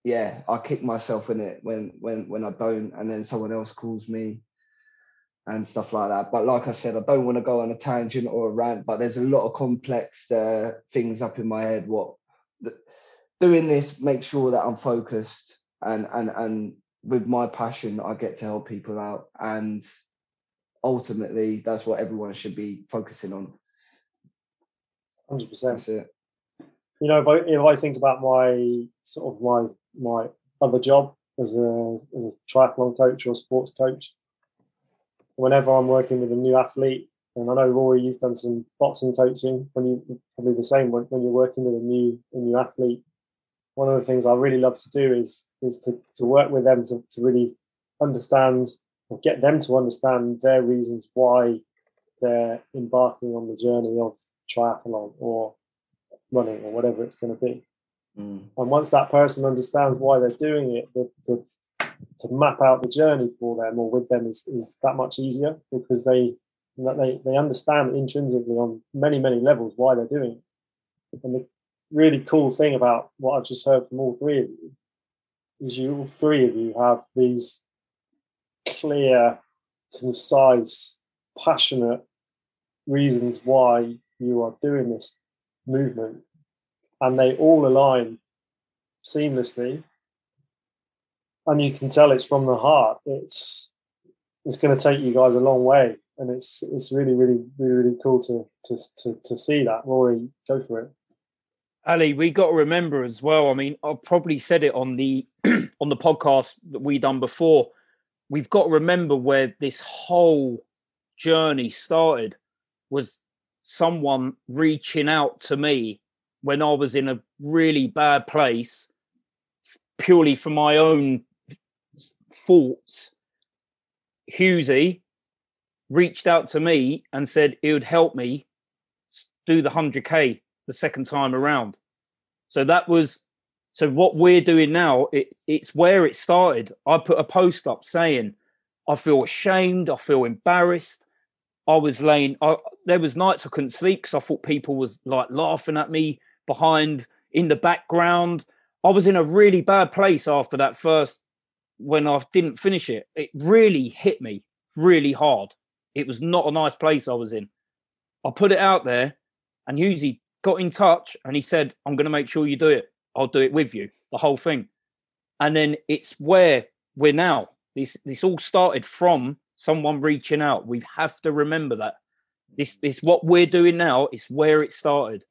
yeah, I kick myself in it when when when I don't, and then someone else calls me and stuff like that. But like I said, I don't want to go on a tangent or a rant, but there's a lot of complex uh, things up in my head. What doing this makes sure that I'm focused and and and with my passion, I get to help people out, and ultimately, that's what everyone should be focusing on. Hundred percent. That's it. You know, if I if I think about my sort of my my other job as a as a triathlon coach or sports coach. Whenever I'm working with a new athlete, and I know Rory, you've done some boxing coaching when you probably the same when, when you're working with a new a new athlete. One of the things I really love to do is is to, to work with them to, to really understand or get them to understand their reasons why they're embarking on the journey of triathlon or running or whatever it's going to be. Mm. And once that person understands why they're doing it, the, the, to map out the journey for them or with them is, is that much easier because they they they understand intrinsically on many many levels why they're doing it. And the really cool thing about what I've just heard from all three of you is you all three of you have these clear, concise, passionate reasons why you are doing this movement. And they all align seamlessly. And you can tell it's from the heart. It's it's going to take you guys a long way. And it's it's really really really really cool to to to, to see that. Rory go for it ali we got to remember as well i mean i've probably said it on the on the podcast that we done before. We've got to remember where this whole journey started was someone reaching out to me when I was in a really bad place, purely for my own thoughts, Hughesy reached out to me and said it would help me do the 100k the second time around. So that was so what we're doing now. It, it's where it started. I put a post up saying I feel ashamed. I feel embarrassed. I was laying. I, there was nights I couldn't sleep because I thought people was like laughing at me behind in the background. I was in a really bad place after that first when I didn't finish it. It really hit me really hard. It was not a nice place I was in. I put it out there, and Hughesy got in touch and he said, "I'm going to make sure you do it. I'll do it with you, the whole thing." And then it's where we're now. This this all started from someone reaching out. We have to remember that. This mm. this what we're doing now is where it started.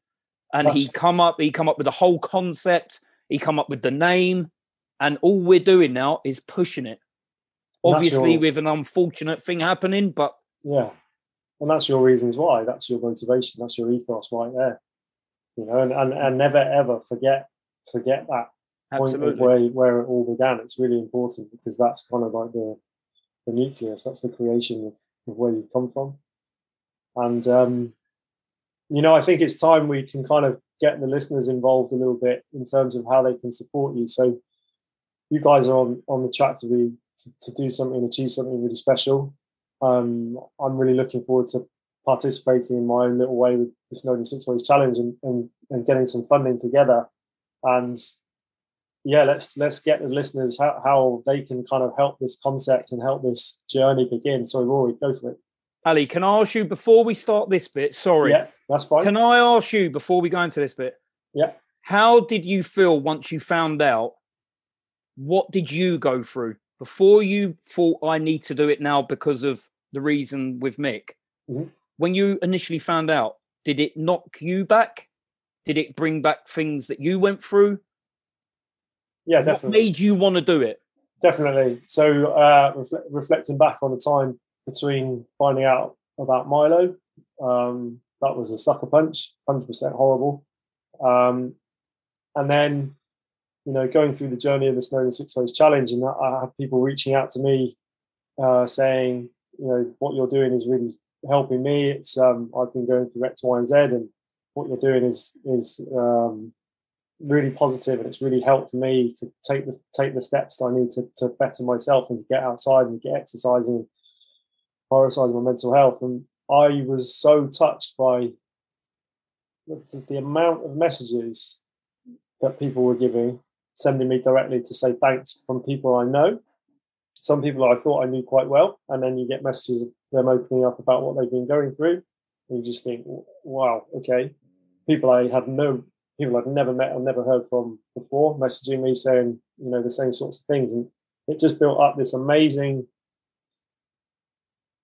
And he come up, he come up with the whole concept, he come up with the name, and all we're doing now is pushing it. Obviously, your, with an unfortunate thing happening, but yeah, and that's your reasons why. That's your motivation. That's your ethos right there. You know, and and, and never ever forget forget that point absolutely. of where where it all began. It's really important because that's kind of like the the nucleus. That's the creation of, of where you've come from. And um, you know, I think it's time we can kind of get the listeners involved a little bit in terms of how they can support you. So you guys are on on the track to be to, to do something, achieve something really special. Um, I'm really looking forward to participating in my own little way with the Snowdon Six Ways Challenge and, and, and getting some funding together. And yeah, let's let's get the listeners how, how they can kind of help this concept and help this journey begin. So Rory, go for it. Ali, can I ask you before we start this bit? Sorry. Yeah, that's fine. Can I ask you before we go into this bit? Yeah. How did you feel once you found out? What did you go through before you thought I need to do it now because of the reason with Mick? Mhm. When you initially found out, did it knock you back? Did it bring back things that you went through? Yeah, definitely. What made you want to do it? Definitely. So, uh, refle- reflecting back on the time between finding out about Milo, um, that was a sucker punch, 100% horrible. Um, and then, you know, going through the journey of the Snowdon Six Ways Challenge, and I I have people reaching out to me uh, saying, you know, what you're doing is really helping me. It's um, I've been going through X, Y, and Z, and what you're doing is is um, really positive and it's really helped me to take the take the steps that I need to, to better myself and to get outside and get exercising, and prioritizing my mental health. And I was so touched by the, the amount of messages that people were giving, sending me directly to say thanks from people I know. Some people I thought I knew quite well, and then you get messages them opening up about what they've been going through. And you just think, wow, okay. People I had no people I've never met or never heard from before messaging me saying, you know, the same sorts of things. And it just built up this amazing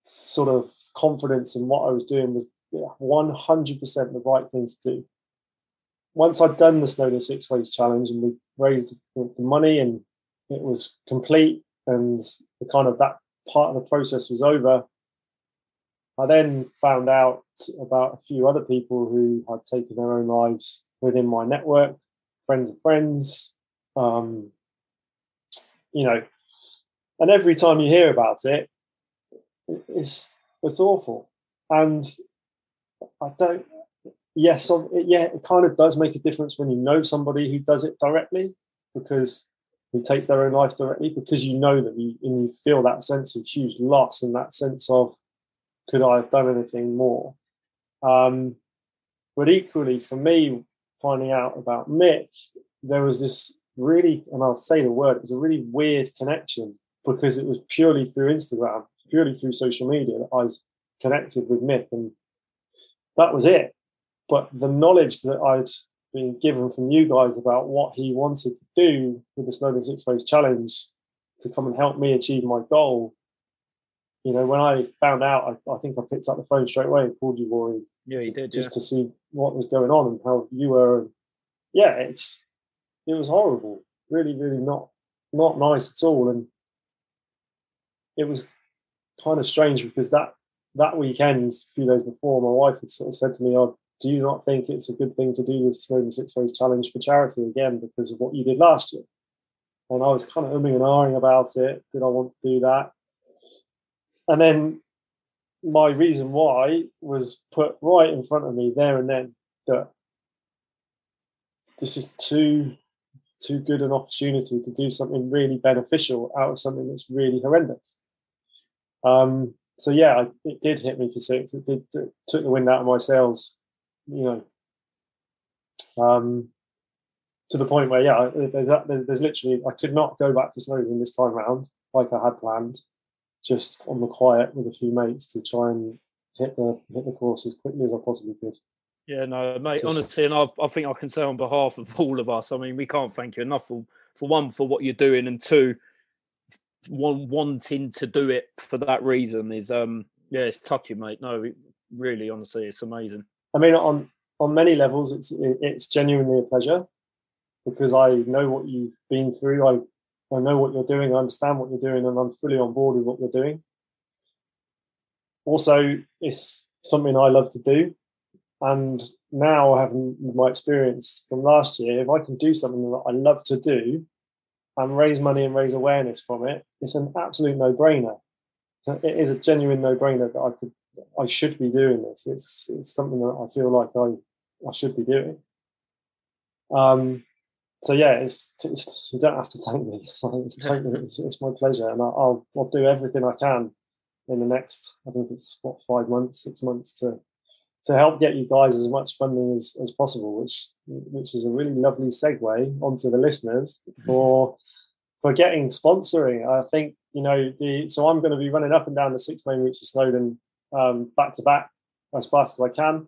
sort of confidence in what I was doing was yeah, 100% the right thing to do. Once I'd done the Snowdon Six Ways Challenge and we raised the money and it was complete and the kind of that part of the process was over, I then found out about a few other people who had taken their own lives within my network, friends of friends, um, you know, and every time you hear about it, it's it's awful, and I don't. Yes, yeah, it kind of does make a difference when you know somebody who does it directly, because who takes their own life directly, because you know that you and you feel that sense of huge loss and that sense of could I have done anything more? Um, but equally, for me, finding out about Mick, there was this really, and I'll say the word, it was a really weird connection because it was purely through Instagram, purely through social media that I was connected with Mick, and that was it. But the knowledge that I'd been given from you guys about what he wanted to do with the Snowdon Six Ways Challenge to come and help me achieve my goal you know, when I found out, I, I, think I picked up the phone straight away and called you, Rory. Yeah, you did. Just yeah. to see what was going on and how you were. And yeah, it's it was horrible. Really, really not not nice at all. And it was kind of strange because that that weekend, a few days before, my wife had sort of said to me, "I've do you not think it's a good thing to do this Snowdon Six Ways Challenge for charity again because of what you did last year? And I was kind of umming and ahhing about it. Did I want to do that? And then my reason why was put right in front of me there and then that this is too too good an opportunity to do something really beneficial out of something that's really horrendous. Um, so yeah, it did hit me for six. It did it took the wind out of my sails, you know. Um, to the point where yeah, there's, there's literally I could not go back to Snowdon this time round like I had planned, just on the quiet with a few mates to try and hit the hit the course as quickly as I possibly could. Yeah, no, mate. Just, honestly, and I, I think I can say on behalf of all of us. I mean, we can't thank you enough for for one for what you're doing, and two, one wanting to do it for that reason is um yeah, it's touching, mate. No, really, honestly, it's amazing. I mean, on on many levels, it's it's genuinely a pleasure because I know what you've been through. I I know what you're doing. I understand what you're doing, and I'm fully on board with what you're doing. Also, it's something I love to do. And now, having my experience from last year, if I can do something that I love to do and raise money and raise awareness from it, it's an absolute no-brainer. It is a genuine no-brainer that I could, I should be doing this. It's it's something that I feel like I I should be doing. Um, so yeah, it's, it's, you don't have to thank me. It's, it's totally it's, it's, my pleasure, and I'll I'll do everything I can in the next. I think it's what five months, six months to to help get you guys as much funding as, as possible, which which is a really lovely segue onto the listeners mm-hmm. for for getting sponsoring. I think you know the so I'm going to be running up and down the six main routes of Snowdon um, back to back as fast as I can.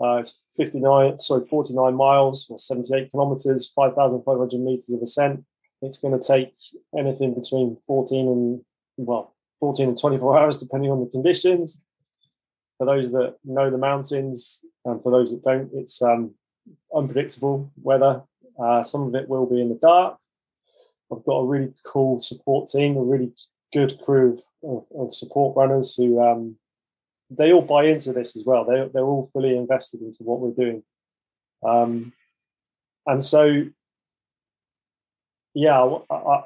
Uh, it's 59, sorry, 49 miles or 78 kilometers, 5,500 meters of ascent. It's going to take anything between 14 and well, 14 and 24 hours, depending on the conditions for those that know the mountains, and for those that don't, it's um, unpredictable weather. Uh, some of it will be in the dark. I've got a really cool support team, a really good crew of, of support runners who um, they all buy into this as well. They they're all fully invested into what we're doing, um, and so yeah, I, I,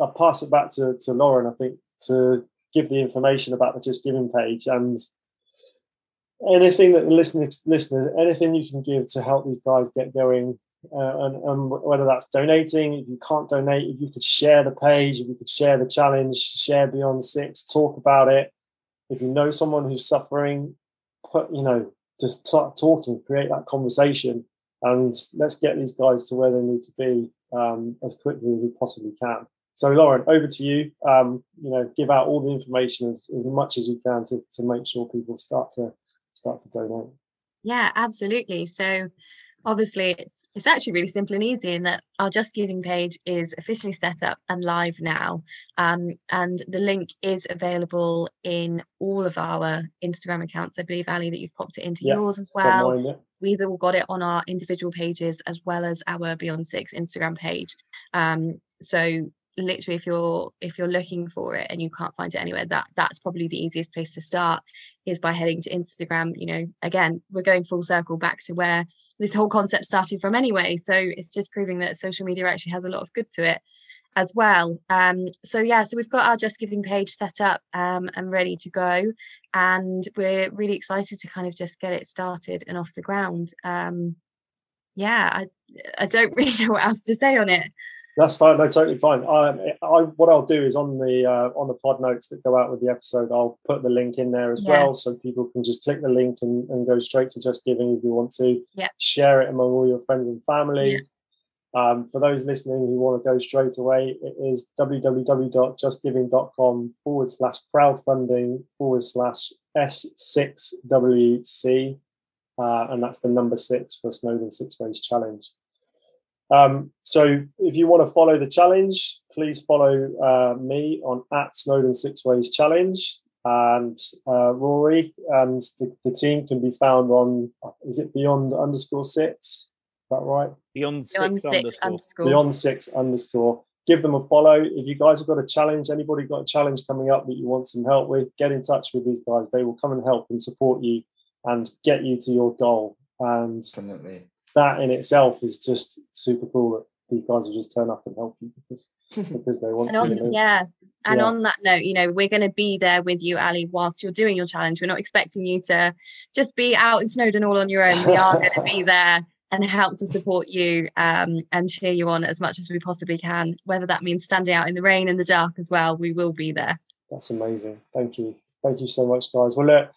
I'll pass it back to, to Lauren. I think to give the information about the Just Giving page and anything that the listeners, listeners, anything you can give to help these guys get going, uh, and, and whether that's donating, if you can't donate, if you could share the page, if you could share the challenge, share Beyond Six, talk about it. If you know someone who's suffering, put you know, just start talking, create that conversation, and let's get these guys to where they need to be um, as quickly as we possibly can. So, Lauren, over to you. Um, you know, give out all the information as, as much as you can to, to make sure people start to start to donate? Yeah, absolutely. So obviously it's it's actually really simple and easy in that our Just Giving page is officially set up and live now. Um, and the link is available in all of our Instagram accounts. I believe, Ali, that you've popped it into yeah, yours as well. Mine, yeah. We've all got it on our individual pages as well as our Beyond Six Instagram page. Um, so literally if you're if you're looking for it and you can't find it anywhere that that's probably the easiest place to start is by heading to instagram. You know again we're going full circle back to where this whole concept started from anyway. So it's just proving that social media actually has a lot of good to it as well. Um so yeah so we've got our just giving page set up um and ready to go. And we're really excited to kind of just get it started and off the ground. Um yeah i i don't really know what else to say on it that's fine. No, totally fine. I, I, what I'll do is on the uh, on the pod notes that go out with the episode, I'll put the link in there as yeah. well, so people can just click the link and, and go straight to Just Giving if you want to. Yeah. Share it among all your friends and family. Yeah. Um, for those listening who want to go straight away, it is www.justgiving.com forward slash crowdfunding forward slash S6WC. Uh, and that's the number six for Snowdon Six Ways Challenge. Um, so if you want to follow the challenge, please follow uh, me on at Snowdon Six Ways Challenge. And uh, Rory and the, the, team can be found on, is it Beyond underscore six? Is that right? Beyond, Beyond six, six underscore. underscore. Beyond six underscore. Give them a follow. If you guys have got a challenge, anybody got a challenge coming up that you want some help with, get in touch with these guys. They will come and help and support you and get you to your goal. And Definitely. That in itself is just super cool that these guys will just turn up and help you because because they want And to. on, know. yeah, and Yeah. on that note, you know, we're going to be there with you, Ali, whilst you're doing your challenge. We're not expecting you to just be out in Snowdon all on your own. We are going to be there and help to support you um, and cheer you on as much as we possibly can. Whether that means standing out in the rain and the dark as well, we will be there. That's amazing. Thank you. Thank you so much, guys. Well, look,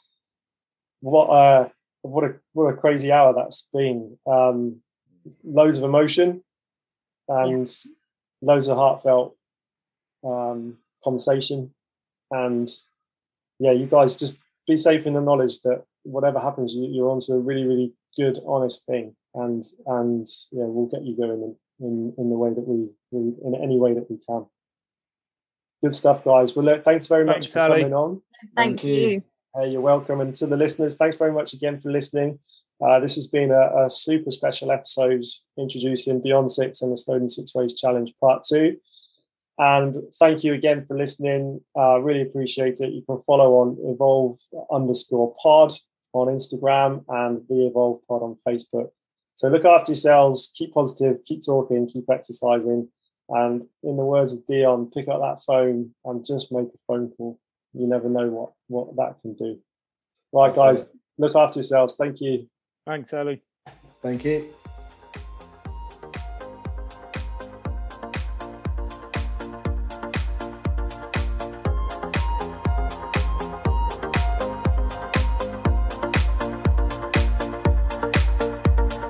what a what a what a crazy hour that's been. Um, loads of emotion and loads of heartfelt um, conversation. And yeah, you guys just be safe in the knowledge that whatever happens, you, you're onto a really, really good, honest thing. And and yeah, we'll get you going in, in, in the way that we, we in any way that we can. Good stuff, guys. Well, look, thanks very much Thanks, for Ali. coming on. Thank, Thank you. you. Hey, you're welcome. And to the listeners, thanks very much again for listening. Uh, this has been a, a super special episode introducing Beyond Six and the Snowdon Six Ways Challenge Part Two. And thank you again for listening. Uh, really appreciate it. You can follow on Evolve underscore pod on Instagram and the Evolve pod on Facebook. So look after yourselves, keep positive, keep talking, keep exercising. And in the words of Dion, pick up that phone and just make a phone call. You never know what, what that can do. Right, guys, look after yourselves. Thank you. Thanks, Ellie. Thank you.